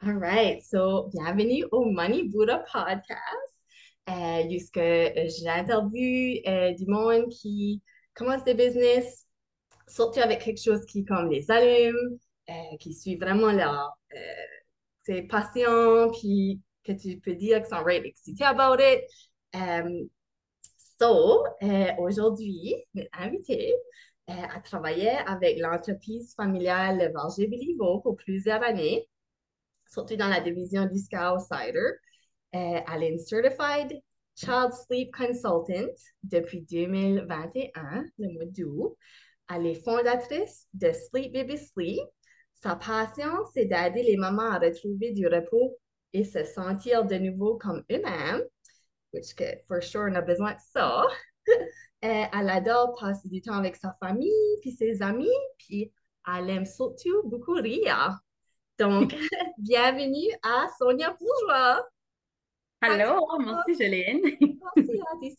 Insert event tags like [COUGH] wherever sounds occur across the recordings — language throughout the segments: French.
All right, so bienvenue au Money Buddha podcast, euh, jusque euh, j'interviewe euh, du monde qui commence des business, surtout avec quelque chose qui comme les allume, euh, qui suit vraiment leur euh, ses passions, puis que tu peux dire qu'ils sont right excited about it. Um, so, euh, aujourd'hui, notre invité euh, a travaillé avec l'entreprise familiale Varger Béliveau pour plusieurs années surtout dans la division du Scout Cider. Euh, elle est une Certified Child Sleep Consultant depuis 2021, le mois d'août. Elle est fondatrice de Sleep Baby Sleep. Sa passion, c'est d'aider les mamans à retrouver du repos et se sentir de nouveau comme eux-mêmes, which que, for sure, on a besoin de ça. [LAUGHS] Euh, elle adore passer du temps avec sa famille, puis ses amis, puis elle aime surtout beaucoup rire. Donc, [LAUGHS] bienvenue à Sonia Bourgeois. Allô, merci Jolene. [LAUGHS] Merci à ici.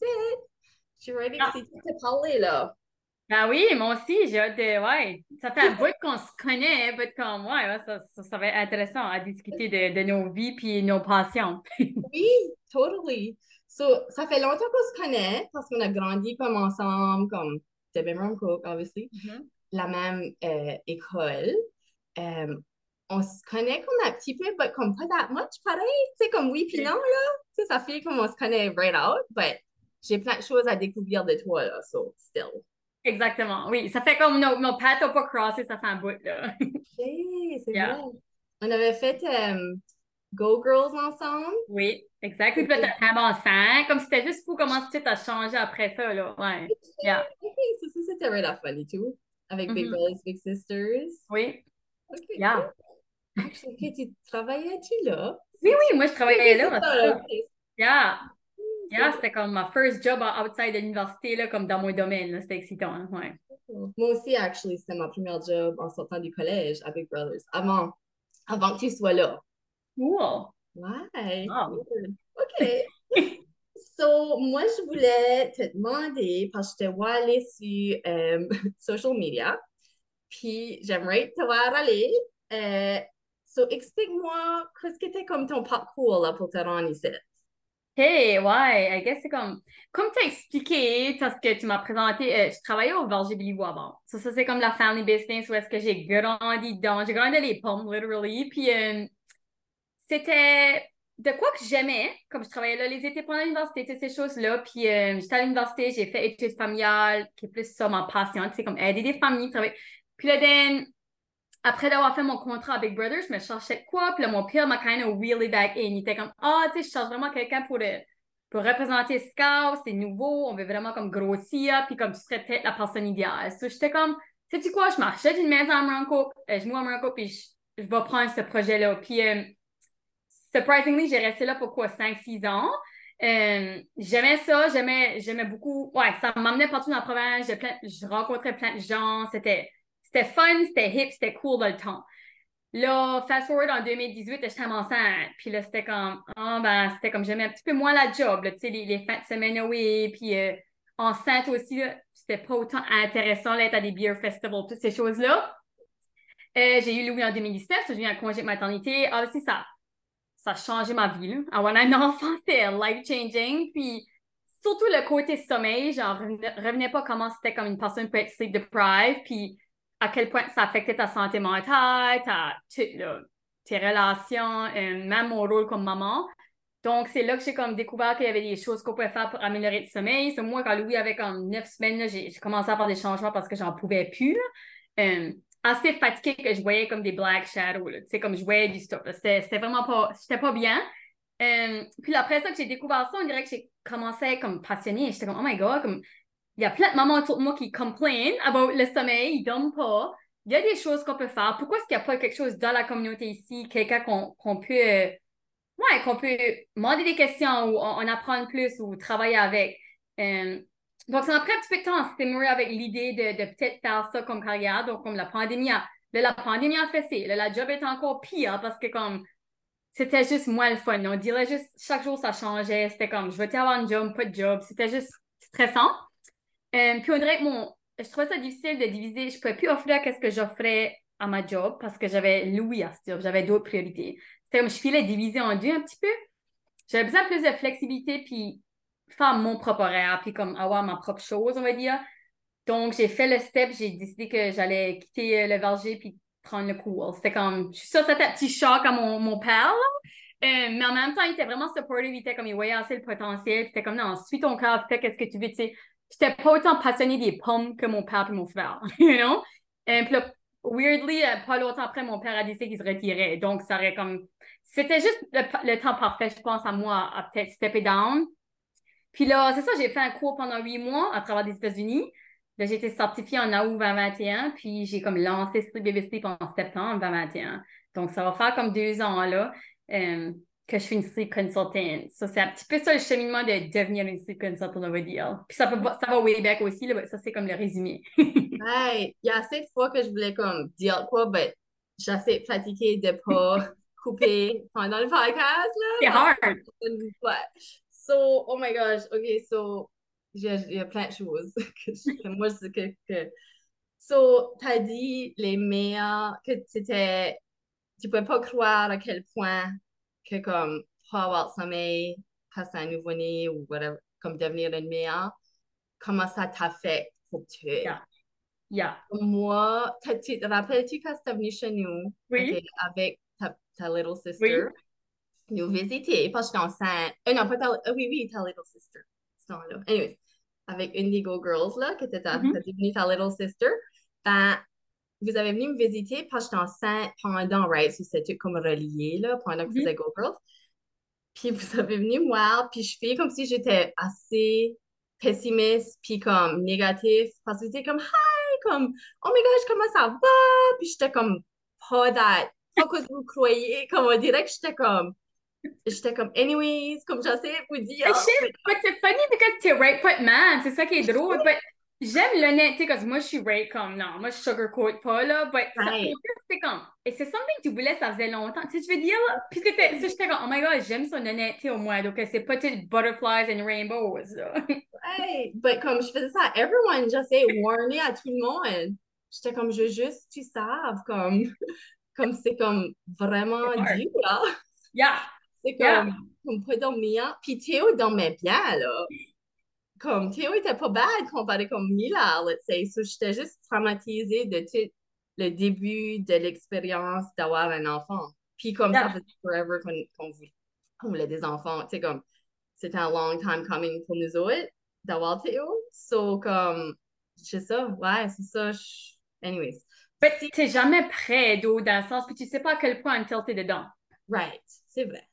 Je suis ready Ah. de te parler là. Ben oui, moi aussi, j'ai hâte de. Ouais, ça fait un bout qu'on se connaît, but comme, ouais, ouais, ça, ça, ça va être intéressant à discuter de, de nos vies puis nos passions. [LAUGHS] Oui, totally. So, ça fait longtemps qu'on se connaît parce qu'on a grandi comme ensemble, comme de même Cook, obviously, la même euh, école. Euh, on se connaît comme un petit peu, but comme pas that much, pareil. Tu sais, comme oui puis non, là. Tu sais, ça fait comme on se connaît right out, but j'ai plein de choses à découvrir de toi, là, so still. Exactement, oui. Ça fait comme nos, nos pattes n'ont pas crossé, ça fait un bout, là. Hey, c'est Yeah. vrai. On avait fait euh, Go Girls ensemble. Oui, exact. Puis t'as enceinte, comme c'était juste fou comment tout a changé après ça, là. Ouais. Yeah. Ok, ça, ça, c'était right off funny too. Avec Big Mhm. Brothers, Big Sisters. Oui. Ok, Yeah. cool. Actually, ok, tu travaillais-tu là? Oui, oui, moi, je travaillais là. Ça. Yeah. Yeah, c'était comme ma first job outside de l'université, là, comme dans mon domaine. C'était excitant, hein, ouais. Moi aussi, actually, c'était ma première job en sortant du collège à Big Brothers. Avant, avant que tu sois là. Cool. Ouais. Wow. cool. OK. [LAUGHS] So, moi, je voulais te demander, parce que je te vois aller sur euh, [LAUGHS] social media, puis j'aimerais te voir aller. Euh, so, explique-moi, qu'est-ce que était comme ton parcours là, pour te rendre ici? Hey, ouais, I guess c'est comme, comme tu as expliqué, parce que tu m'as présenté, euh, je travaillais au Verger avant. Ça, ça c'est comme la family business où est-ce que j'ai grandi dedans. J'ai grandi dans les pommes, literally. Puis, euh, c'était de quoi que j'aimais, comme je travaillais là les étés pendant l'université, toutes ces choses-là. Puis, euh, j'étais à l'université, j'ai fait études familiales, qui est plus ça ma passion, tu sais, comme aider des familles, travailler. Puis là, then, après d'avoir fait mon contrat à Big Brother, je me cherchais quoi? Puis là, mon père m'a kind of wheeled back in. Il était comme, ah, tu sais, je cherche vraiment quelqu'un pour, euh, pour représenter Scout, c'est nouveau, on veut vraiment comme grossir, puis comme tu serais peut-être la personne idéale. So, j'étais comme, sais-tu quoi, je m'achète une maison à Morocco, euh, je mets à Morocco, puis je, je vais prendre ce projet-là. Puis, euh, surprisingly, j'ai resté là pour quoi, 5-6 ans. Euh, j'aimais ça, j'aimais, j'aimais beaucoup. Ouais, ça m'amenait partout dans la province, je rencontrais plein de gens, c'était, c'était fun, c'était hip, c'était cool dans le temps. Là, fast forward en 2018, j'étais enceinte. Puis là, c'était comme, ah ben, c'était comme, j'aimais un petit peu moins la job, tu sais, les, les fins de semaine away, puis euh, enceinte aussi, c'était pas autant intéressant d'être à des beer festivals, toutes ces choses-là. Euh, j'ai eu Louis en 2019, j'ai eu un congé de maternité. Ah, aussi, ça, ça a changé ma vie. Avoir un [LAUGHS] enfant, c'était life-changing. Puis, surtout le côté sommeil, genre, revenais, revenais pas comment c'était comme une personne peut être sleep deprived, puis à quel point ça affectait ta santé mentale, ta, tes relations, euh, même mon rôle comme maman. Donc, c'est là que j'ai comme découvert qu'il y avait des choses qu'on pouvait faire pour améliorer le sommeil. C'est moi, quand Louis avait comme neuf semaines, j'ai commencé à faire des changements parce que j'en pouvais plus. Euh, assez fatiguée que je voyais comme des black shadows. Tu sais, comme je voyais du là. C'était vraiment pas... J'étais pas bien. Euh, puis après ça que j'ai découvert ça, on dirait que j'ai commencé comme passionnée. J'étais comme, oh my God, comme... Il y a plein de mamans autour de moi qui complainent about le sommeil, ils dorment pas. Il y a des choses qu'on peut faire. Pourquoi est-ce qu'il n'y a pas quelque chose dans la communauté ici, quelqu'un qu'on peut... euh, Ouais, qu'on peut demander des questions ou en, en apprendre plus ou travailler avec? Euh, donc, ça m'a pris un petit peu de temps à démarrer avec l'idée de, de peut-être faire ça comme carrière. Donc, comme la pandémie a, la pandémie a fait ça. Là, la job est encore pire parce que comme c'était juste moins le fun. On dirait juste chaque jour ça changeait. C'était comme je vais avoir un job, pas de job? C'était juste stressant. Euh, puis on je trouvais ça difficile de diviser. Je ne pouvais plus offrir qu'est-ce que j'offrais à ma job parce que j'avais Louis à ce job, j'avais d'autres priorités. C'était comme je filais diviser en deux un petit peu. J'avais besoin de plus de flexibilité, puis faire mon propre horaire, puis comme avoir ma propre chose, on va dire. Donc, j'ai fait le step, j'ai décidé que j'allais quitter euh, le verger puis prendre le cool. C'était comme, je suis c'était un petit choc à mon, mon père, euh, mais en même temps, il était vraiment supportive, il était comme, il voyait assez le potentiel, puis était comme, non, suis ton cœur, fais qu'est-ce que tu veux, tu sais. J'étais pas autant passionnée des pommes que mon père et mon frère, [LAUGHS] you know? Et puis là, weirdly, euh, pas longtemps après, mon père a décidé qu'il se retirait. Donc, ça aurait comme. C'était juste le, temps parfait, je pense, à moi, à peut-être stepper down. Puis là, c'est ça, j'ai fait un cours pendant huit mois à travers des États-Unis. Là, j'ai été certifiée en août 2021, puis j'ai comme lancé Sleep Baby Sleep en septembre 2021. Donc, ça va faire comme deux ans, là. Euh, que je suis une sleep consultant. Ça, c'est un petit peu ça le cheminement de devenir une sleep consultant, on va dire. Puis ça, peut, ça va way back aussi, là, ça c'est comme le résumé. [LAUGHS] hey, il y a assez de fois que je voulais comme dire quoi, mais j'ai assez fatiguée de pas [LAUGHS] couper pendant le podcast. C'est hard. So, oh my gosh, ok, so, il y a plein de choses [LAUGHS] que, moi, c'est que, que... So, t'as dit les meilleurs, que c'était, tu pouvais pas croire à quel point que comme pas avoir de sommeil, passer un nouveau-né ou whatever, comme devenir une mère, comment ça t'affecte pour toi? Yeah. Yeah. Moi, tu te rappelles-tu quand tu es venue chez nous? Oui. avec ta, ta, little sister? Oui. Nous visiter parce que j'étais enceinte. Euh, non, pas ta, euh, oui, oui, ta little sister. là Anyways, avec Indigo Girls, là, qui était ta, mm -hmm. devenue ta little sister. Ben, vous avez venu me visiter parce que j'étais enceinte pendant, right? C'était comme relié, là, pendant que vous faisiez Go Girls. Puis vous avez venu me voir, puis je fais comme si j'étais assez pessimiste, puis comme négatif, parce que j'étais comme, hi, comme, oh my gosh, comment ça va? Puis j'étais comme, pas that, pas que vous croyez, comme on dirait que j'étais comme, j'étais comme, anyways, comme j'essaie de vous dire. But c'est funny because t'es right foot man, c'est ça qui est drôle, but J'aime l'honnêteté parce que moi, je suis right comme non, moi, je sugarcoat pas là, mais c'est comme, et c'est something que tu voulais, ça faisait longtemps. Tu sais, je veux dire, là, puis que j'étais comme, oh my god, j'aime son honnêteté au moins, donc c'est pas butterflies and rainbows. Là. [LAUGHS] Hey, but comme je faisais ça, everyone just say warning à tout le monde. J'étais comme, je veux juste, tu saves, comme, [LAUGHS] comme c'est comme vraiment dur, là. Yeah. C'est comme, yeah. comme pas dormir. Puis Théo dormait bien, là comme Théo était pas bad comparé comme Mila, let's say. So, j'étais juste traumatisée de tout le début de l'expérience d'avoir un enfant. Puis comme ça fait forever qu'on qu voulait des enfants. Tu sais, comme c'était un long time coming pour nous autres d'avoir Théo. So, comme, c'est ça, ouais, c'est ça. Anyways. Mais t'es jamais prêt, d'eau, dans le sens, puis tu sais pas à quel point tu t'es dedans. Right, c'est vrai.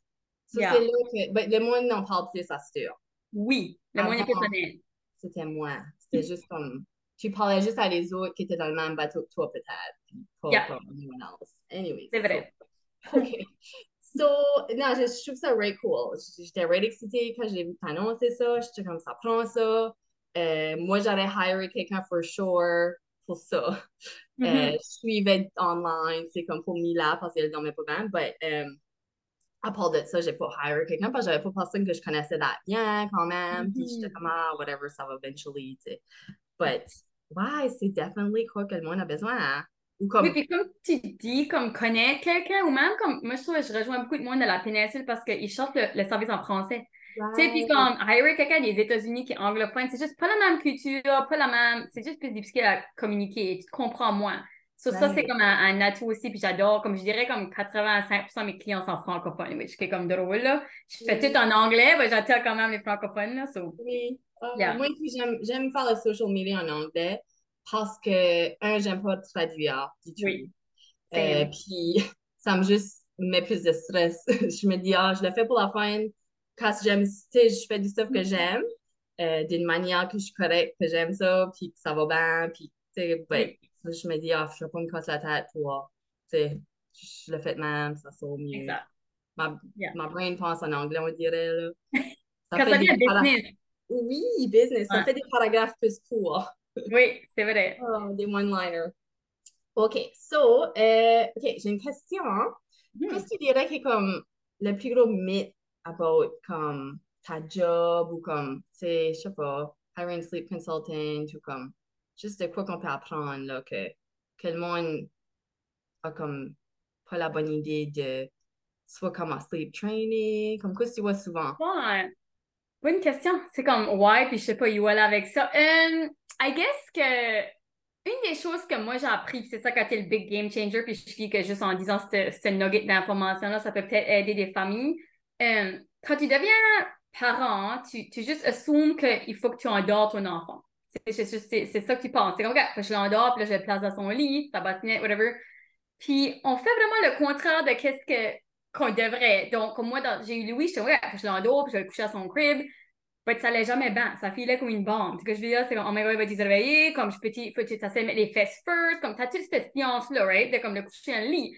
So, yeah. c'est là que, ben, le monde n'en parle plus, ça sûr. Oui, le moyen personnel. C'était moi. C'était juste comme. Tu parlais juste à les autres qui étaient dans le même bateau que toi, peut-être. Pas yeah. comme anyone else. Anyway. C'est vrai. So, [LAUGHS] OK. So, non, je, je, trouve ça very cool. J'étais really excitée quand j'ai vu t'annoncer ça. J'étais comme ça prend ça. Euh, moi, j'aurais hire quelqu'un for sure pour ça. Mm -hmm. euh, je suivais online, c'est comme pour Mila parce qu'elle dormait pas bien. But, um, à part de ça, j'ai pas hire quelqu'un parce que j'avais pas personne que je connaissais that bien quand même. Puis j'étais mm-hmm. comme, ah, whatever, ça va eventually, tu sais. But, ouais, c'est definitely quoi que le monde a besoin. Hein? Ou comme... Oui, puis comme tu dis, comme connaître quelqu'un, ou même comme, moi je trouve que je rejoins beaucoup de monde de la péninsule parce qu'ils chantent le, le, service en français. Tu sais, puis comme, hire quelqu'un des États-Unis qui est anglophone, c'est juste pas la même culture, pas la même, c'est juste plus difficile à communiquer, tu te comprends moins. So, Ça, c'est comme un, un, atout aussi, puis j'adore, comme je dirais, comme 85% de mes clients sont francophones, which est comme drôle, là. Je fais tout en anglais, mais j'attends quand même les francophones, là, so. Oui. Yeah. Moi, j'aime faire le social media en anglais parce que, un, j'aime pas traduire du tout. Oui. Euh, puis, [LAUGHS] ça me juste met plus de stress. [LAUGHS] je me dis, ah, je le fais pour la fin, quand j'aime, tu sais, je fais du stuff que j'aime, euh, d'une manière que je suis correcte, que j'aime ça, puis que ça va bien, puis, tu sais, ouais je me dis, ah, je vais pas me casser la tête pour, tu sais, je le fais de même, ça sort mieux. Exact. Ma, yeah. ma brain pense en anglais, on dirait, là. [LAUGHS] Ça Quand ça vient business. Oui, business. Ça fait des paragraphes plus courts. [LAUGHS] Oui, c'est vrai. [LAUGHS] Oh, des one-liners. OK, so, euh, OK, j'ai une question. Mm. Qu'est-ce que tu dirais qui est comme le plus gros mythe about comme ta job ou comme, tu sais, je sais pas, hiring sleep consultant ou comme juste de quoi qu'on peut apprendre, là, que, que le monde a comme pas la bonne idée de soit comme en sleep training, comme quoi tu vois souvent? Ouais. Bonne question. C'est comme, ouais, puis je sais pas, il là avec ça. Um, I guess que une des choses que moi j'ai appris, c'est ça quand t'es le big game changer, puis je dis que juste en disant ce nugget d'information-là, ça peut peut-être aider des familles. Um, quand tu deviens parent, tu, tu juste assumes qu'il faut que tu endors ton enfant. C'est ça que tu penses. C'est comme, OK, je l'endors, puis là, je le place dans son lit, sa bassinette, whatever. Puis, on fait vraiment le contraire de qu'est-ce que qu'on devrait. Donc, comme moi, j'ai eu Louis, je ouais, je l'endors, puis je vais le coucher à son crib. Ben, ça allait jamais bien. Ça filait comme une bombe. Ce que je veux dire, c'est comme, oh my il va te réveiller, comme je peux, faut essaies de mettre les fesses first, comme t'as toute cette science-là, right, de comme le coucher dans le lit?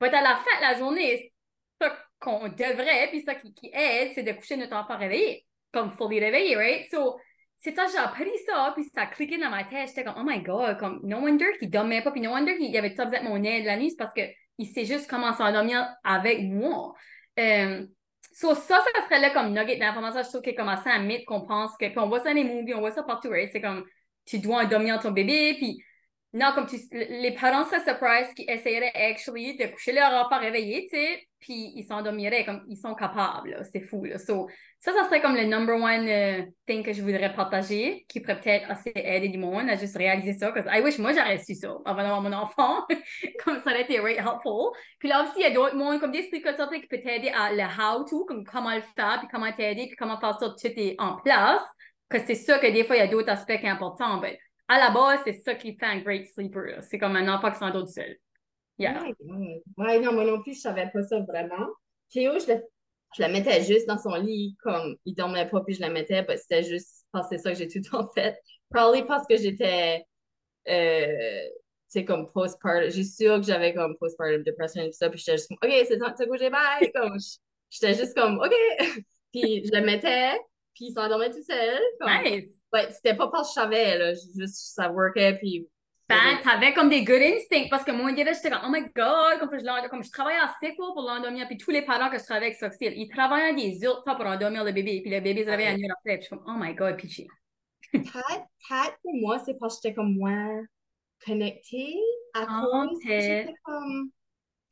Mais à la fin de la journée, ça qu'on devrait, puis ça qui, aide, c'est de coucher notre enfant réveillé, comme fully réveillé, right? So, c'est ça, j'ai appris ça, puis ça a cliqué dans ma tête. J'étais comme, oh my god, comme, no wonder qu'il dormait pas, puis no wonder qu'il avait tout besoin mon aide la nuit, parce qu'il sait juste comment s'endormir avec moi. Euh, so, ça, ça serait là comme nugget d'information. Je trouve qu'il commencé à mythe qu'on pense que, puis on voit ça dans les movies, on voit ça partout, right? C'est comme, tu dois endormir ton bébé, puis non, comme tu, les parents seraient surprised qui essaieraient actually de coucher leur enfant réveillé, tu sais, puis ils s'endormiraient comme ils sont capables, c'est fou, là. So, ça, ça serait comme le number one euh, thing que je voudrais partager, qui pourrait peut-être assez aider du monde à juste réaliser ça, parce que I wish moi j'aurais su ça avant d'avoir mon enfant, [LAUGHS] comme ça aurait été very helpful. Puis là aussi, il y a d'autres mondes, comme des trucs qui peuvent t'aider à le how-to, comme comment le faire, puis comment t'aider, puis comment faire ça tout est en place, parce que c'est sûr que des fois, il y a d'autres aspects importants, mais à la base, c'est ça qui fait un great sleeper. C'est comme un enfant qui s'endort tout seul. Yeah. Ouais, non, moi non plus, je savais pas ça vraiment. Théo, je le, je le mettais juste dans son lit, comme il dormait pas, puis je le mettais, bah, c'était juste parce que c'est ça que j'ai tout le temps [LAUGHS] fait. Probably parce que j'étais, euh, c'est comme postpartum, j'ai sûr que j'avais comme postpartum depression et tout ça, puis j'étais juste comme, OK, c'est temps de se coucher, bye! [LAUGHS] Comme, j'étais juste comme, OK! [LAUGHS] puis je le mettais, puis il s'endormait tout seul. nice! Ouais, c'était pas parce que je savais, là. Juste, ça workait, puis. Ben, t'avais comme des good instincts parce que moi, j'étais comme, oh my god, comme je, comme je travaillais assez fort pour l'endormir, puis tous les parents que je travaillais avec Soxil, ils travaillaient des heures pour endormir le bébé, puis le bébé se réveillait à nuit après, puis je suis comme, oh my god, pitchy. [LAUGHS] Peut-être pour moi, c'est parce que j'étais comme moins connectée à cause que j'étais comme,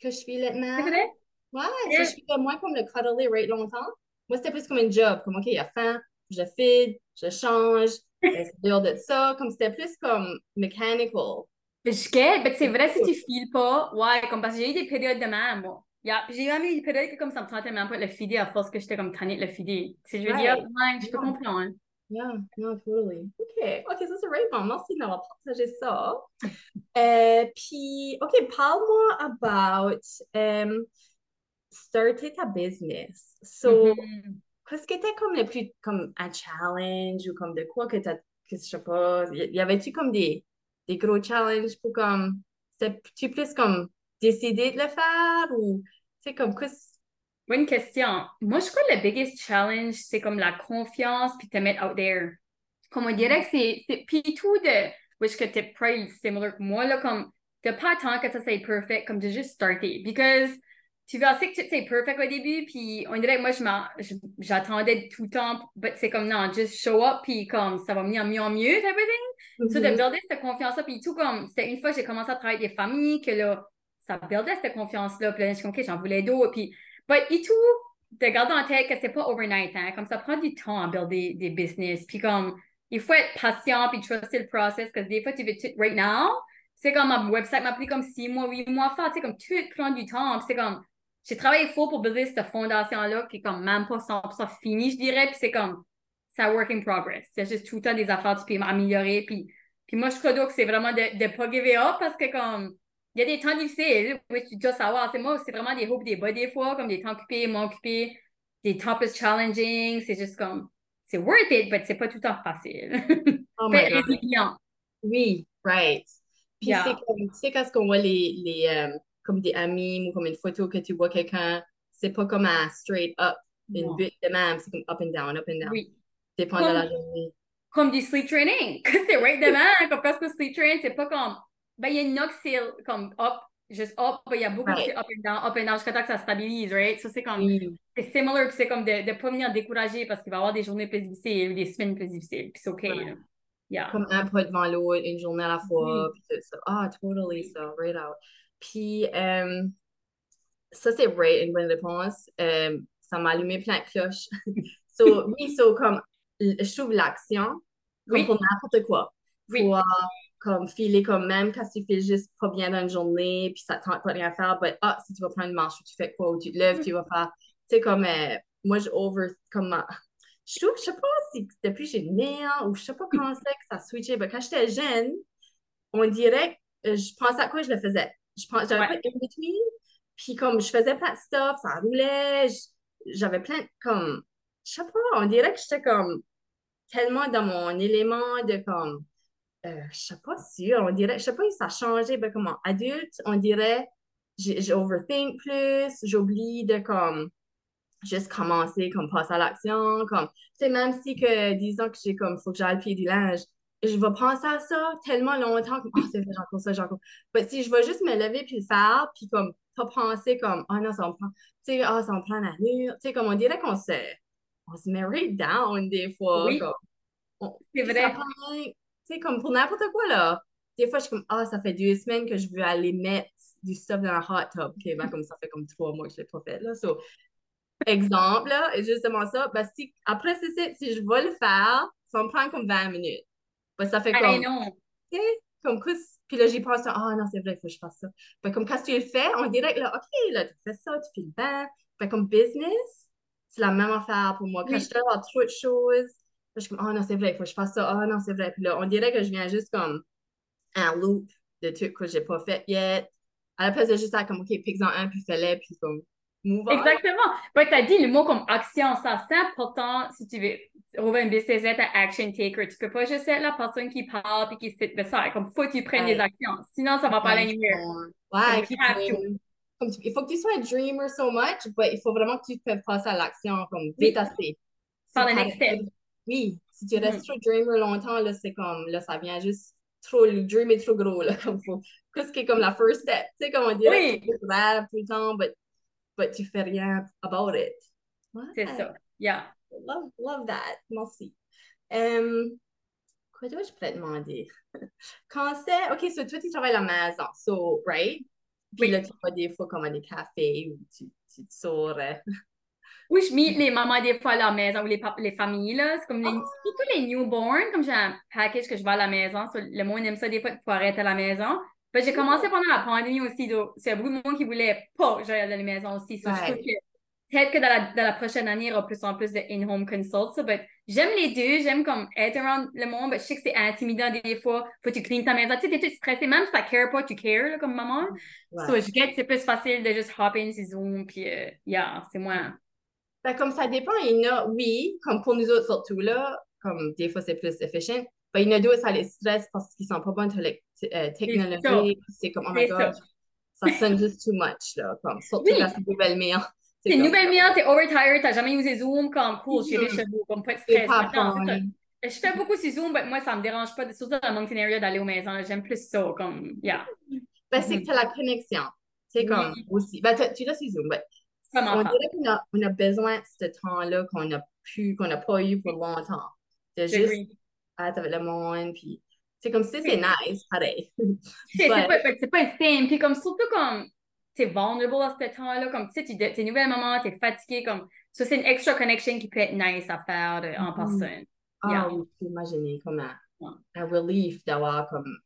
que je suis maintenant. C'est vrai? Ouais, je suis moins comme le cuddly right longtemps. Moi, c'était plus comme un job, comme, OK, il y a faim, je feed, je change, c'est de ça, comme c'était plus comme mechanical. Je mais c'est vrai si tu files pas, ouais, comme parce que j'ai eu des périodes de même, moi. Yeah. J'ai eu même des périodes que comme ça me tentait même pas de le fider à force que j'étais comme tannée de le fider. C'est je veux dire, ouais, je peux comprendre. Yeah, no, totally. OK, OK, ça c'est vraiment bon. Merci d'avoir partagé ça. [LAUGHS] euh, puis, OK, parle-moi about um, starter ta business. So, mm -hmm qu'est-ce qui était comme le plus comme un challenge ou comme de quoi que tu que je sais pas, y avait-tu comme des, des gros challenges pour comme c'était-tu plus comme décider de le faire ou tu sais comme qu'est-ce Bonne question. Moi, je crois que le biggest challenge, c'est comme la confiance puis te mettre out there. Comme on dirait que c'est. Puis tout de. Which que t'es pretty similar que moi, là, comme. De pas tant que ça c'est perfect, comme de juste starter. Because tu assez que c'est perfect au début, puis on dirait que moi, j'attendais tout le temps, mais c'est comme non, just show up, puis comme ça va venir mieux en mieux, everything. Mm -hmm. So, de builder cette confiance-là, puis tout comme, c'était une fois que j'ai commencé à travailler avec des familles, que là, ça buildait cette confiance-là, puis là, je suis OK, j'en voulais d'autres, puis, but et tout, de garder en tête que c'est pas overnight, hein, comme ça prend du temps à builder des business, puis comme, il faut être patient, puis truster le process, parce que des fois, tu veux tout right now, c'est comme ma website m'a pris comme six mois, huit mois à faire, tu sais, comme tout prend du temps, c'est comme, j'ai travaillé fort pour builder cette fondation-là qui est comme même pas 100% finie, je dirais. Puis c'est comme, c'est un work in progress. C'est juste tout le temps des affaires que tu peux améliorer. Puis, puis moi, je crois que c'est vraiment de ne pas give up parce que comme, il y a des temps difficiles, oui, tu dois savoir. C'est moi, c'est vraiment des hauts et des bas des fois, comme des temps occupés, moins occupés, des temps plus challenging. C'est juste comme, c'est worth it, mais c'est pas tout le temps facile. Oh [LAUGHS] my God. Oui, right. Puis c'est comme, tu sais, quand on voit les, les, euh, comme des amis ou comme une photo que tu vois quelqu'un, c'est pas comme un straight up, une butte de même, c'est comme up and down, up and down. Oui. Dépend comme, de la journée. Comme du sleep training, [LAUGHS] c'est right de même, comme parce que sleep training, c'est pas comme, ben il y a une c'est comme up, juste up, ben il y a beaucoup right. de up and down, up and down, jusqu'à temps que ça stabilise, right? Ça, c'est comme, c'est similar, c'est comme de ne pas venir décourager parce qu'il va y avoir des journées plus difficiles ou des semaines plus difficiles, puis c'est OK. Yeah. Comme un pas devant l'autre, une journée à la fois, oui. puis tout ça. Ah, totally, so, right out. Puis, euh, ça, c'est vrai, une bonne réponse. Euh, ça m'a allumé plein de cloches. [LAUGHS] so, oui, so, comme, je trouve l'action, comme Oui. pour n'importe quoi. Oui. Pour, euh, comme, filer comme même quand tu fais juste pas bien dans une journée, puis ça te tente pas de rien faire, but, ah, si tu vas prendre une marche, ou tu fais quoi, ou tu te lèves, tu vas faire, tu sais, comme, euh, moi, je over, comme, euh, je trouve, je sais pas si depuis que j'ai une mère, ou je sais pas comment c'est que ça a switché, mais quand j'étais jeune, on dirait, euh, je pensais à quoi je le faisais. Je pense, j'avais Ouais. pas de in-between, puis comme je faisais plein de stuff, ça roulait, j'avais plein de, comme, je sais pas, on dirait que j'étais comme tellement dans mon élément de comme, euh, je sais pas sûr, on dirait, je sais pas si ça a changé, ben comme en adulte, on dirait, j'ai j'ai overthink plus, j'oublie de comme, juste commencer, comme passer à l'action, comme, tu sais, même si que, disons que j'ai comme, faut que j'aille pied du linge, je vais penser à ça tellement longtemps, comme, ah, c'est vrai, encore ça, encore. Mais si je vais juste me lever puis le faire, puis comme, pas penser comme, ah non, ça me prend, tu sais, ah, ça me prend l'allure, tu sais, comme, on dirait qu'on se, on se met right down des fois, Oui, c'est vrai. tu sais, comme pour n'importe quoi, là. Des fois, je suis comme, ah, ça fait deux semaines que je veux aller mettre du stuff dans la hot tub. OK, ben, comme ça fait comme trois mois que je l'ai pas fait, là. So, exemple, là, et justement ça, ben, si, après, c'est si je vais le faire, ça me prend comme 20 minutes. Ben, ça fait I comme, know. OK, comme, qu'est-ce- puis là, j'y pense, ah non, c'est vrai, il faut que je fasse ça. Ben, comme quand tu le fais, on dirait que là, OK, là, tu fais ça, tu fais le bain. Ben, comme business, c'est la même affaire pour moi. Quand Oui. je avoir trop de choses, je suis comme, ah non, c'est vrai, il faut que je fasse ça. Ah non, c'est vrai. Puis là, on dirait que je viens juste comme un loop de trucs que j'ai pas fait yet. À la place de juste faire comme, OK, pique-en un, puis fais-le, puis comme, move on. Exactement. Ben, tu as dit le mot comme action. Ça, c'est important si tu veux ouvrir un business, être un action taker. Tu peux pas juste être la personne qui parle et qui sit beside. Comme, faut que tu prennes des actions. Sinon, ça va pas aller nulle Ouais. Comme tu- il faut que tu sois un dreamer so much, but il faut vraiment que tu te fasses passer à l'action, comme vite assez. Par le next step. Oui, si tu restes Mhm. trop dreamer longtemps, là, c'est comme, là, ça vient juste trop, le dream est trop gros, là, [LAUGHS] comme faut, qu'est-ce qui est comme la first step, tu sais, comme on dirait Oui, tu rêves tout le temps, but, but tu fais rien about it. C'est ça. Yeah. love, love that, merci. Um, quoi d'autre je pourrais demander? [LAUGHS] Quand c'est, ok, so toi, tu travailles à la maison, so, right? Puis Oui. là, tu vas des fois comme à des cafés ou tu, tu te sors. euh, [LAUGHS] Oui, je meet les mamans des fois à la maison ou les, les familles, là. C'est comme les, surtout les newborns, comme j'ai un package que je vais à la maison. so le monde aime ça des fois de pouvoir être à la maison. Ben, j'ai commencé pendant la pandémie aussi, donc c'est beaucoup de monde qui voulait pas que j'aille à la maison aussi. So, je trouve Ouais. que peut-être que dans la, dans la prochaine année, il y aura plus en plus de in-home consult. so, j'aime les deux, j'aime comme être around le monde, mais je sais que c'est intimidant des fois. Faut que tu cleans ta maison. Tu sais, t'es tout stressé, même si ça care pas, tu cares, là, comme maman. Ouais. So, je get que c'est plus facile de juste hop in sur Zoom, puis euh, yeah, c'est moins. Ben, comme ça dépend, il y en a, oui, comme pour nous autres surtout là, comme des fois c'est plus efficient. Ben, il y en a d'autres, ça les stresse parce qu'ils sont pas bons euh. C'est comme, oh my God, ça. sonne juste too much, là. Comme, surtout Oui. quand c'est des belles mères. T'es nouvelle mère, t'es overtired, t'as jamais usé Zoom, comme cool, j'ai des Mhm. chevaux, comme pas de stress. fun. Je fais beaucoup sur Zoom, mais moi, ça me dérange pas, surtout dans Moncton area, d'aller aux maisons. J'aime plus ça, comme, yeah. Ben, c'est que tu as la connexion. C'est Oui. comme aussi. Ben, t'as- tu l'as sur Zoom, ben, on dirait qu'on a, on a besoin de ce temps-là qu'on a pu, qu'on n'a pas eu pour longtemps. De juste être avec le monde, puis c'est comme si c'est nice, pareil. [LAUGHS] C'est pas, pas simple. Puis comme, surtout comme, t'es vulnerable à ce temps-là, comme, tu sais, tu- t'es nouvelle maman, t'es fatiguée, comme, ça, c'est une extra connection qui peut être nice à faire de- en Mhm. personne. Ah Yeah. oui, imaginer comme un, Ouais. un relief d'avoir comme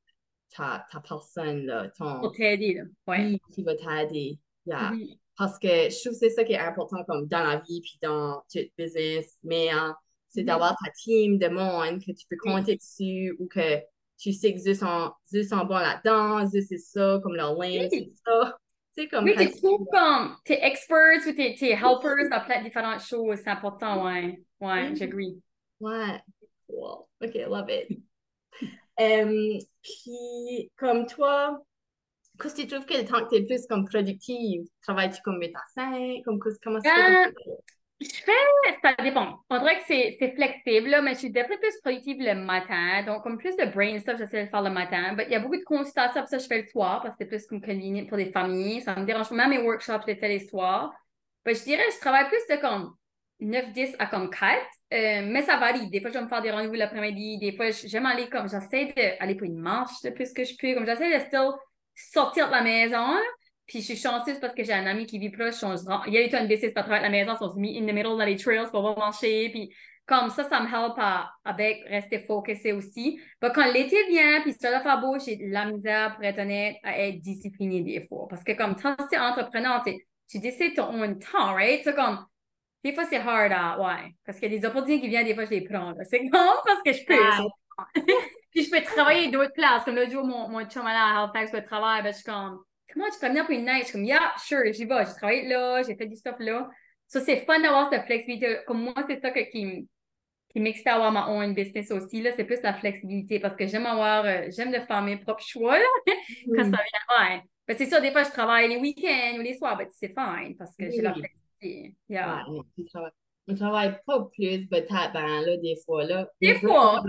ta, ta personne, là, ton Pour t'aider, là. Ouais. qui va t'aider. Yeah. Mhm. Parce que je trouve que c'est ça qui est important comme dans la vie puis dans tout business, mais euh, c'est Mhm. d'avoir ta team de monde que tu peux compter dessus ou que tu sais que eux sont, eux sont bons là-dedans, eux c'est ça, comme leur Oui. c'est ça. Tu sais, comme Oui, tu trouves comme tes experts ou tes, tes helpers dans plein de différentes choses, c'est important, ouais. Ouais, Mhm. j'agree. Ouais, cool. OK, love it. Euh, puis, comme toi, qu'est-ce que tu trouves que le temps que tu es plus comme productive? Travailles-tu comme 8 à 5? Comme, comment ça Euh, Je fais, ça dépend. On dirait que c'est flexible, là, mais je suis peut-être plus productive le matin. Donc, comme plus de brain stuff, j'essaie de le faire le matin. Mais il y a beaucoup de consultations, ça, je fais le soir parce que c'est plus comme convenient pour les familles. Ça me dérange pas. Même mes workshops, je les fais les soirs. Ben, je dirais, je travaille plus de comme 9-10 à comme 4. Euh, mais ça varie. Des fois, je vais me faire des rendez-vous l'après-midi. Des fois, j'aime aller comme, j'essaie d'aller pour une marche le plus que je peux. Comme j'essaie de still sortir de la maison. Puis je suis chanceuse parce que j'ai un ami qui vit proche. On, il y a eu pas travailler de la maison, on s'est mis in the middle dans les trails pour marcher. Puis comme ça, ça me help à, avec rester focusé aussi. Mais quand l'été vient, puis ça va faire beau, j'ai la misère, pour être honnête, à être disciplinée des fois. Parce que comme quand tu es entrepreneur, tu décides ton own temps, right? C'est comme, des fois, c'est hard à, ouais. Parce qu'il y a des opportunités qui viennent, des fois, je les prends. C'est [LAUGHS] comme parce que je peux. [LAUGHS] puis je peux travailler d'autres places. Comme l'autre jour, mon, mon chum à Halifax pour travailler, ben, je suis comme, comment tu peux venir pour une night? Je suis comme, yeah, sure, j'y vais. J'ai travaillé là, j'ai fait du stuff là. Ça, c'est fun d'avoir cette flexibilité. Comme moi, c'est ça que, qui, qui m'excite à avoir ma own business aussi, là, c'est plus la flexibilité parce que j'aime avoir, euh, j'aime de faire mes propres choix, là, [LAUGHS] quand ça vient. Ouais. Ben, c'est sûr, des fois, je travaille les week-ends ou les soirs, ben, c'est fine parce que j'ai la flexibilité. Yeah. Ouais, on travaille pas plus, mais ben, là, des fois, là. Des fois.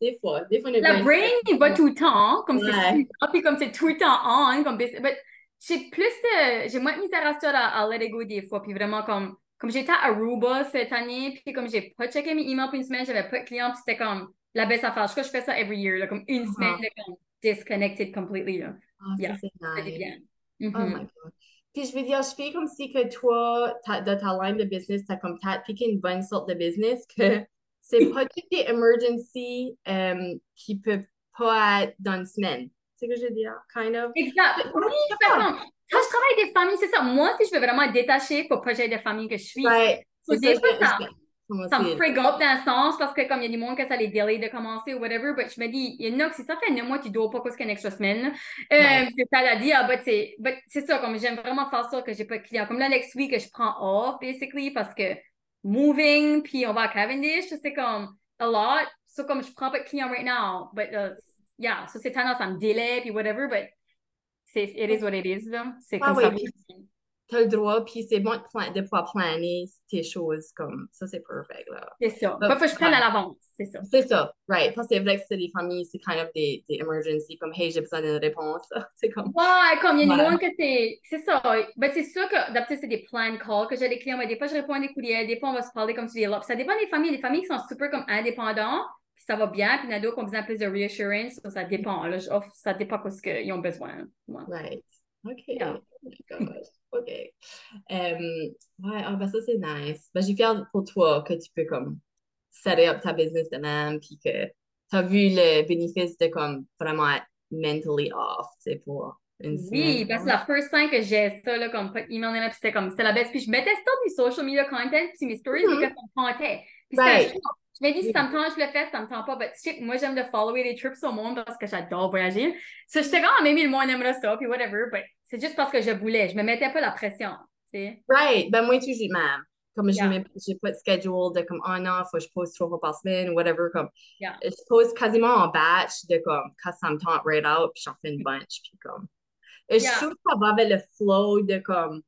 Des fois. Des fois, la brain, il va tout le temps, comme c'est puis comme c'est tout le temps on, comme, j'ai plus de, j'ai moins de misère à ça à, à let it go des fois, puis vraiment comme, comme j'étais à Aruba cette année, puis comme j'ai pas checké mes emails pour une semaine, j'avais pas de clients, puis c'était comme la baisse à faire. Je crois que je fais ça every year, là, comme une uh-huh. semaine de comme disconnected completely. Là. Oh, yeah, c'est bien. Oh mm-hmm. my God. Puis je veux dire, je fais comme si que toi, de ta line de business, t'as comme t'as piqué une bonne sorte de business [LAUGHS] que c'est [LAUGHS] pas toutes les emergencies um, qui peuvent pas être dans une semaine. C'est ce que je veux dire, kind of. Exact. Oui, quand je travaille avec des familles, c'est ça. Moi, si je veux vraiment être détachée pour le projet de famille que je suis, ouais, des fois, ça, ça me freak up dans le sens parce que comme il y a des moments que ça les délai de commencer ou whatever, mais je me dis, il y en a que si ça fait neuf mois, tu dois pas qu'une extra semaine. Euh, c'est ça, la dit, ah, c'est, c'est ça, comme j'aime vraiment faire ça que j'ai pas de clients. Comme là, next week, je prends off, basically, parce que moving, puis on va à Cavendish, c'est comme a lot. So, comme je prends pas de clients right now, but, uh, yeah, so c'est tendance à me délai, puis whatever, but c'est it is what it is, là. C'est ah, comme oui, ça. As le droit, puis c'est bon de, pouvoir planer tes choses comme ça, c'est perfect, là. C'est ça. Pas faut que je prenne à l'avance, c'est ça. C'est ça, right. Parce que c'est vrai que c'est des familles, c'est kind of des, des emergencies, comme, hey, j'ai besoin d'une réponse, [LAUGHS] c'est comme... Ouais, comme il y a des moments que c'est... C'est ça. Ben, c'est sûr que d'habitude, c'est des plan calls que j'ai des clients, mais des fois, je réponds à des courriels, des fois, on va se parler comme tu dis là. ça dépend des familles. Des familles qui sont super comme indépendants, ça va bien, puis il y en a d'autres qui ont besoin plus de reassurance, ça dépend. Là, ça dépend de ce qu'ils ont besoin. Ouais. Right. OK. Yeah. Oh OK. Um, ouais, oh, ben ça, c'est nice. Ben, j'ai fière pour toi que tu peux comme set up ta business de même, puis que tu as vu le bénéfice de comme vraiment être mentally off, tu sais, pour une semaine. Oui, parce que la first time que j'ai ça, là, comme pas email, c'était comme, c'était la best. Puis je mettais ça du social media content, puis mes stories, mm -hmm. que ça me comptait. Puis right. Je me dis, si ça me tente, je le fais, ça me tente pas. Mais tu sais, moi, j'aime de follower les trips au monde parce que j'adore voyager. So, j'étais comme, même le monde aimerait ça, puis whatever. Mais c'est juste parce que je voulais. Je me mettais pas la pression. Tu sais. Right. Ben, moi, toujours, même. Comme yeah. j'ai pas de schedule de comme, oh non, faut que je pose trois fois par semaine, whatever. Comme, yeah. je pose quasiment en batch de comme, quand ça me tente right out, puis j'en fais une bunch, puis comme. Et yeah. je trouve que ça va avec le flow de comme,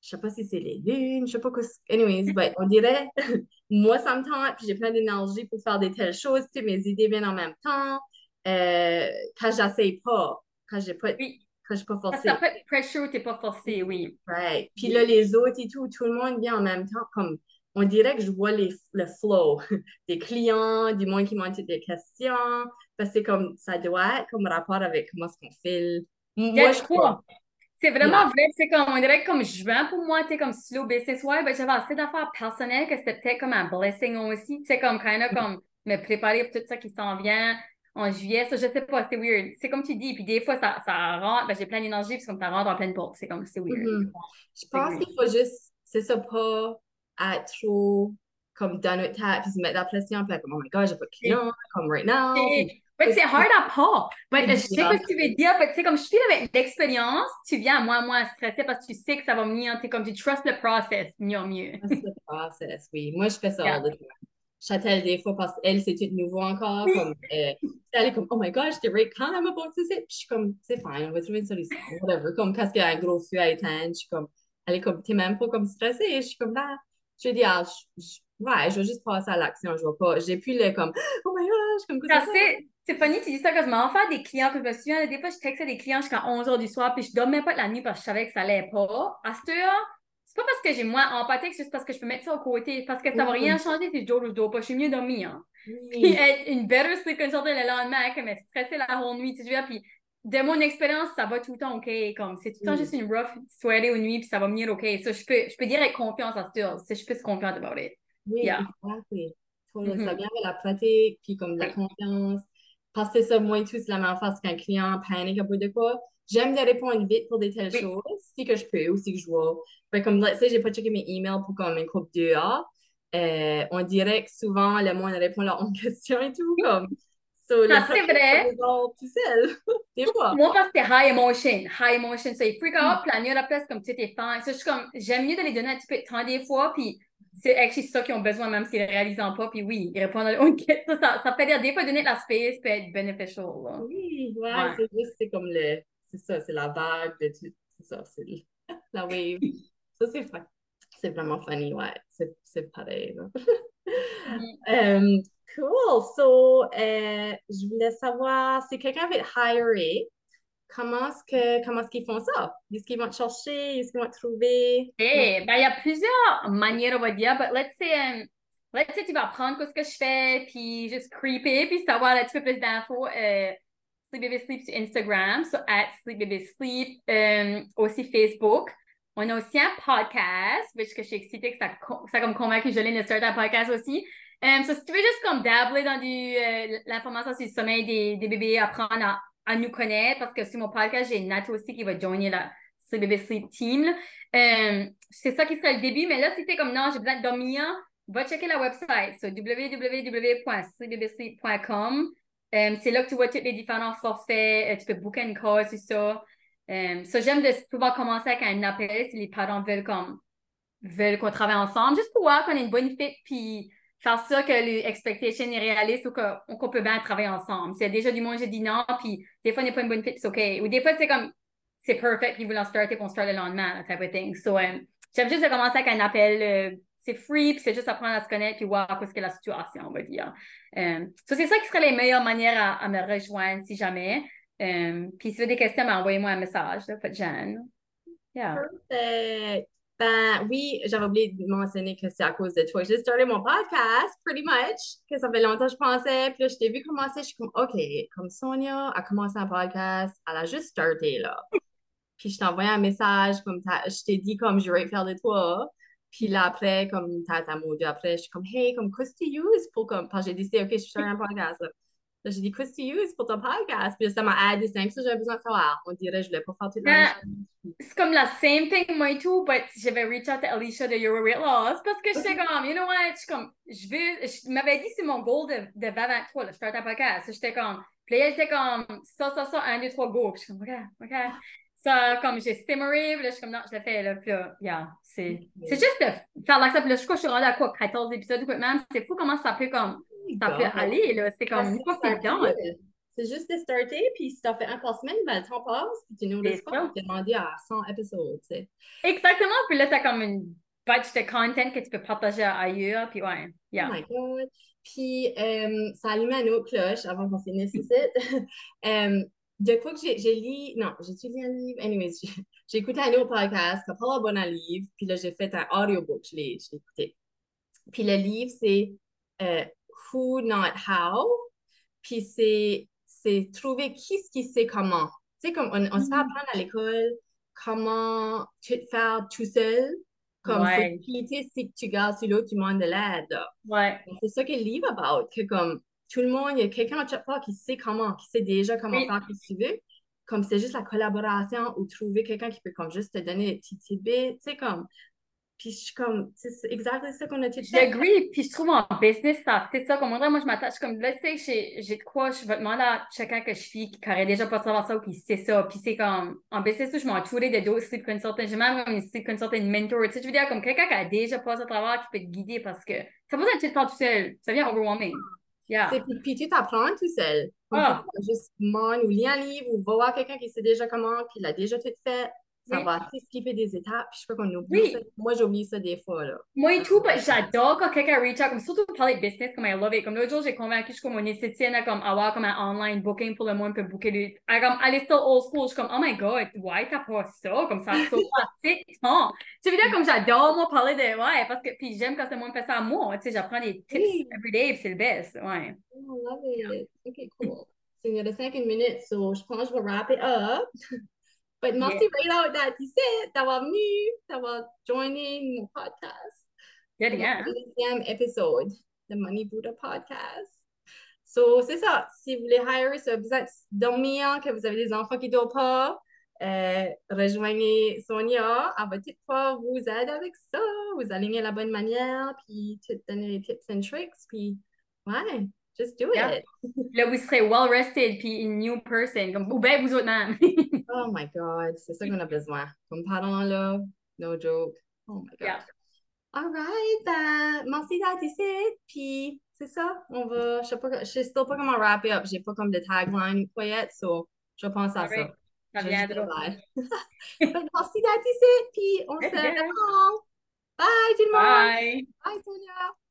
je sais pas si c'est les lunes, je sais pas quoi. Anyways, but on dirait, [LAUGHS] moi, ça me tente, puis j'ai plein d'énergie pour faire des telles choses, tu sais, mes idées viennent en même temps. Euh, quand j'essaye pas, quand j'ai pas. Oui. Je suis pas forcée. T'as pas de pressure, t'es pas forcée, oui. Right. Puis là, les autres et tout, tout le monde vient en même temps, comme on dirait que je vois les, le flow [LAUGHS] des clients, du monde qui m'ont des questions, parce que comme ça doit être comme rapport avec comment est-ce qu'on file. Moi, je crois. C'est vraiment vrai, c'est comme, on dirait que comme juin pour moi, tu comme slow business, ouais, ben j'avais assez d'affaires personnelles que c'était peut-être comme un blessing aussi, tu sais, comme, kind of, comme, me préparer pour tout ça qui s'en vient en juillet, ça, je sais pas, c'est weird. C'est comme tu dis, puis des fois, ça, ça rentre, ben j'ai plein d'énergie, puis comme ça rentre en pleine porte, c'est comme, c'est weird. Mm-hmm. Je pense qu'il faut juste, c'est ça, pas être trop, comme, dans notre tête, puis se mettre la pression, puis comme, oh my god, j'ai pas de clients, comme right now. Mais c'est hard à pas. Mais je sais pas ce que tu veux dire. Tu sais, comme je suis avec l'expérience, tu viens moins, moins stressé parce que tu sais que ça va mieux. Tu comme tu trust le process mieux, mieux. Trust le process, oui. Moi, je fais ça all the time. Châtel des fois parce qu'elle, c'est tout nouveau encore. Comme, euh, [LAUGHS] elle est comme, oh my gosh, j'étais quand elle m'a posé ça. Puis je suis comme, c'est fine, on va trouver une solution. Whatever. Comme quand il y a un gros feu à éteindre, je suis comme, elle est comme, t'es même pas comme stressée. Je suis comme, là, je dis, ah, ouais, je vais juste passer à l'action. Je vois pas, j'ai plus le comme, [GASPS] oh my gosh, comme ça. C'est funny, tu dis ça quand je m'en fais des clients que je me souviens, des fois, je textais des clients jusqu'à 11h du soir, puis je dormais pas de la nuit parce que je savais que ça allait pas. À cette heure, c'est pas parce que j'ai moins empathie, c'est juste parce que je peux mettre ça au côté, parce que ça va rien changer si je dors ou je dors pas. Je suis mieux dormir. Hein. [LAUGHS] Puis être une better sleep le lendemain, que me stresser la whole nuit, tu vois, puis de mon expérience, ça va tout le temps OK. Comme, c'est tout le temps juste une rough soirée ou nuit, puis ça va venir OK. Ça, je peux, je peux dire avec confiance à. Si je suis confiante about it. Oui, yeah. exactly. Ça mm-hmm. vient avec la pratique, puis comme la confiance. Parce que ça, moi et tout, c'est la même face qu'un client panique à bout de quoi. J'aime de répondre vite pour des telles choses, si que je peux ou si que je vois. Mais comme, tu sais, j'ai pas checké mes emails pour comme une couple d'heures. Euh, on dirait que souvent, le monde répond leur own [LAUGHS] question et tout. Comme, so, ah, c'est vrai. Tout seul. [LAUGHS] Des fois. Moi, parce que c'est high emotion. High emotion. So, ils freak out, puis la nuit après, comme tu es fan. So, je suis comme, j'aime mieux de les donner un petit peu de temps des fois, puis c'est actually ça qu'ils ont besoin, même s'ils ne réalisent pas. Puis oui, ils répondent à leur [LAUGHS] question. Ça, ça peut dire, des fois, donner de la space peut être beneficial. Oui, ouais, ouais. c'est juste, c'est comme le, c'est ça, c'est la vague de tout. C'est ça, c'est [LAUGHS] la wave. [LAUGHS] ça, c'est fun. C'est vraiment funny, ouais. C'est pareil. um, cool. So, euh, je voulais savoir si quelqu'un veut hirer, comment est-ce que comment est-ce qu'ils font ça? Est-ce qu'ils vont te chercher? Est-ce qu'ils vont te trouver? Hey, ben, il y a plusieurs manières, on va dire. But let's say, um, let's say tu vas apprendre ce que je fais, puis juste creeper, puis savoir un petit peu plus d'infos. Euh, Sleep Baby Sleep sur Instagram, so at Sleep Baby Sleep, um, aussi Facebook. On a aussi un podcast, which que je suis excitée que ça, ça comme convaincu Jolene de starter un podcast aussi. Um, so si tu veux juste comme dabbler dans du, euh, l'information sur le sommeil des, des bébés, apprendre à, à, nous connaître, parce que sur mon podcast, j'ai Nat aussi qui va joiner la Baby Sleep Team. Um, c'est ça qui sera le début, mais là, si t'es comme non, j'ai besoin de dormir, va checker la website, so www.sleepbabysleep.com. Um, c'est là que tu vois tous les différents forfaits. Euh, tu peux booker une call, c'est ça. J'aime de pouvoir commencer avec un appel si les parents veulent comme veulent qu'on travaille ensemble, juste pour voir qu'on ait une bonne fit, puis faire ça que l'expectation est réaliste ou qu'on peut bien travailler ensemble. S'il y a déjà du monde, j'ai dit non, puis des fois, a pas une bonne fit, c'est OK. Ou des fois, c'est comme, c'est perfect, puis ils veulent en starter, puis on start le lendemain, type of thing. So, um, j'aime juste de commencer avec un appel euh, c'est free, puis c'est juste apprendre à se connaître, puis voir qu'est-ce que la situation, on va dire. Euh, c'est ça qui serait les meilleures manières à, me rejoindre si jamais. Euh, puis si vous avez des questions, ben, envoyez-moi un message, là, pas de. Yeah. Ben oui, j'avais oublié de mentionner que c'est à cause de toi. J'ai starté mon podcast, pretty much, que ça fait longtemps que je pensais. Puis là, je t'ai vu commencer, je suis comme, OK, comme Sonia a commencé un podcast, elle a juste starté, là. [LAUGHS] Puis je t'ai envoyé un message, comme je t'ai dit, comme, je vais faire de toi. Puis là, après, comme tata maudit, après, je suis comme, hey, comme, qu'est-ce que tu uses pour comme. Parce que j'ai décidé, OK, je suis sur un podcast. Là j'ai dit, qu'est-ce que tu uses pour ton podcast? Puis ça m'a aidé, c'est ça j'avais besoin de savoir. On dirait, je voulais pas faire tout le C'est comme la same thing, moi et tout, mais j'avais reach out à Alicia de Your Weight Loss parce que j'étais comme, you know what, je suis comme, je veux, je m'avais dit, c'est mon goal de, de 2023, là, je start un podcast. J'étais comme, puis elle était comme, ça, ça, ça, un, deux, trois, go. Puis je suis comme, OK, OK. Ça, comme j'ai stimulé, puis là, je suis comme, non, je le fais, là, puis là, yeah, c'est, c'est juste de faire puis là, je crois que je suis rendue à quoi, 14 épisodes ou quoi, même, c'est fou comment ça peut, comme, ça peut aller, là, c'est comme, une fois que dedans, c'est juste de starter, puis si t'as fait un par semaine, ben, le temps passe, puis tu nous laisses pas, demandé à 100 épisodes, tu sais. Exactement, puis là, t'as comme une batch de content que tu peux partager ailleurs, puis ouais, yeah. Oh my God. Puis, euh, ça allume un autre cloche avant qu'on finisse ici. [LAUGHS] euh, de quoi que j'ai lu, non, j'ai lu un livre, anyways, j'ai écouté un autre podcast parle bon un livre, puis là, j'ai fait un audiobook, je l'ai écouté. Puis le livre, c'est euh, Who, Not How, puis c'est trouver qui ce qui sait comment. Tu sais, comme on, on se fait mm-hmm. apprendre à l'école comment tu te faire tout seul, comme ouais. si tu gardes sur l'autre, tu demandes de l'aide. Ouais. C'est ça que le livre about, que comme tout le monde, il y a quelqu'un à chaque fois qui sait comment, qui sait déjà comment faire ce que tu veux. Comme c'est juste la collaboration ou trouver quelqu'un qui peut comme juste te donner des petits tidbits, tu sais, comme. Puis je suis comme, c'est exactement ça qu'on a dit. J'agree, puis je trouve en business, ça, c'est ça, comme moi, je m'attache, comme là, tu sais, j'ai de quoi, je vais demander à chacun que je suis qui aurait déjà pas savoir ça ou qui sait ça, puis c'est comme, en business, je m'entoure de d'autres sleep consultants, j'ai même comme une sleep consultant, une mentor, tu sais, je veux dire, comme quelqu'un qui a déjà passé à travers qui peut te guider parce que ça pas besoin de te faire tout seul, ça vient overwhelming. Yeah. Puis, puis, tu t'apprends tout seul. Ah. Juste ou lis un livre ou va voir quelqu'un qui sait déjà comment, qui l'a déjà tout fait. Ça oui. va skipper des étapes. Je crois qu'on oublie oui. ça. Moi, j'oublie ça des fois. Là. Moi et tout, j'adore quand quelqu'un reach out, comme surtout pour parler de business, comme I love it. Comme l'autre jour, j'ai convaincu, je suis comme une esthéticienne à comme avoir comme un online booking pour le monde peut booker des. Comme, elle est still old school. Je suis comme, oh my god, why t'as pas ça? Comme ça, ça pratique. Tu veux dire, comme j'adore, moi, parler de. Ouais, parce que. Puis j'aime quand le monde fait ça à moi. Tu sais, j'apprends des tips oui. every day, c'est le best. Ouais. Oh, love it. Ok, cool. il nous reste cinq minutes, so je pense que je vais wrap it up. [LAUGHS] But merci yeah. Rayla d'être d'avoir venu, d'avoir joiné mon podcast. Good, yeah. Deuxième épisode de Money Buddha Podcast. So, c'est ça. Si vous voulez hire, si vous êtes dormir, que vous avez des enfants qui ne dorment pas, euh, rejoignez Sonia. Elle va tout fois vous aider avec ça, vous aligner la bonne manière, puis tout donner des tips and tricks. Puis, ouais, just do it. [LAUGHS] Là, vous serez well rested, puis une new person, comme, ou bien vous autres même. [LAUGHS] oh my God, c'est ça qu'on a besoin. Comme parents là, no joke. Oh my God. Yeah. All right, ben, merci d'être ici, puis c'est ça. On va, je sais pas, je sais still pas comment wrap up. J'ai pas comme de tagline ou quoi yet, so je pense à ça. Ça viendra. [LAUGHS] merci d'être ici, puis on se revoit. Bye tout le monde. Bye. Bye Sonia.